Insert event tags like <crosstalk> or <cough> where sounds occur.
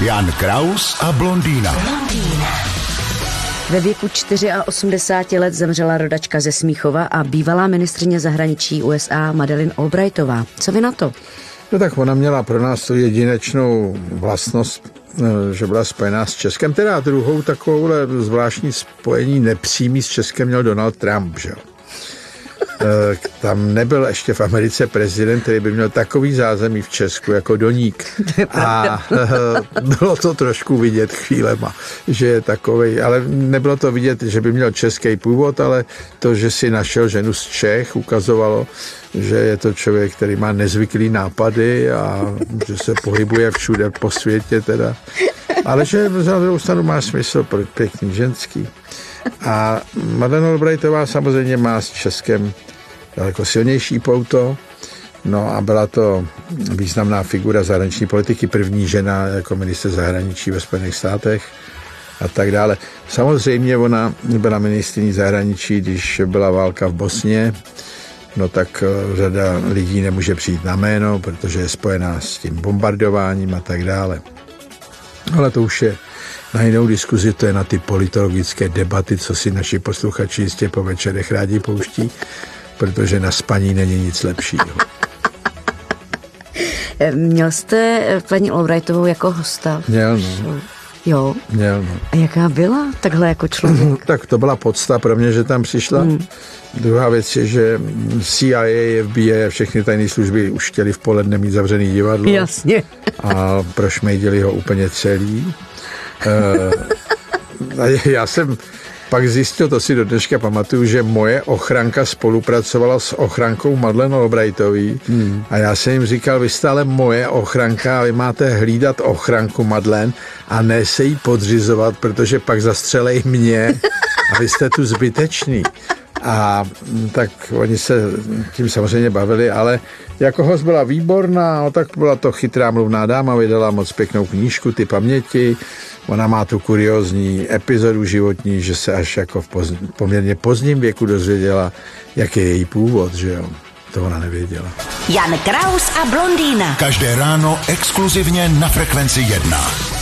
Jan Kraus a blondýna. Ve věku 84 let zemřela rodačka ze Smíchova a bývalá ministrině zahraničí USA Madeleine Albrightová. Co vy na to? No tak ona měla pro nás tu jedinečnou vlastnost, eh, že byla spojená s Českem. Teda druhou takovou zvláštní spojení nepřímý s Českem měl Donald Trump, že jo. Eh, tam nebyl ještě v Americe prezident, který by měl takový zázemí v Česku jako Doník. <laughs> A eh, bylo to trošku vidět chvílema, že je takový, ale nebylo to vidět, že by měl český původ, ale to, že si našel ženu z Čech, ukazovalo, že je to člověk, který má nezvyklý nápady a že se pohybuje všude po světě teda. Ale že za druhou stranu má smysl pro pěkný ženský. A Madeleine Albrightová samozřejmě má s Českem daleko silnější pouto. No a byla to významná figura zahraniční politiky, první žena jako minister zahraničí ve Spojených státech a tak dále. Samozřejmě ona byla ministrní zahraničí, když byla válka v Bosně, no tak eh, řada lidí nemůže přijít na jméno, protože je spojená s tím bombardováním a tak dále. Ale to už je na jinou diskuzi, to je na ty politologické debaty, co si naši posluchači jistě po večerech rádi pouští, protože na spaní není nic lepšího. <laughs> Měl jste paní Albrightovou jako hosta? Měl, no. Jo. Měl, no. A jaká byla takhle jako člověk? <laughs> tak to byla podsta pro mě, že tam přišla. Hmm. Druhá věc je, že CIA, FBI a všechny tajné služby už chtěli v poledne mít zavřený divadlo. Jasně. a prošmejdili ho úplně celý. <laughs> Uh, já jsem pak zjistil, to si do dneška pamatuju, že moje ochranka spolupracovala s ochrankou Madeleine Albrightový hmm. a já jsem jim říkal, vy jste ale moje ochranka a vy máte hlídat ochranku Madeleine a ne se jí podřizovat, protože pak zastřelej mě a vy jste tu zbytečný. A tak oni se tím samozřejmě bavili, ale jako host byla výborná, no, tak byla to chytrá mluvná dáma, vydala moc pěknou knížku, ty paměti, Ona má tu kuriozní epizodu životní, že se až jako v poz, poměrně pozdním věku dozvěděla, jaký je její původ, že jo. To ona nevěděla. Jan Kraus a blondýna. Každé ráno exkluzivně na Frekvenci 1.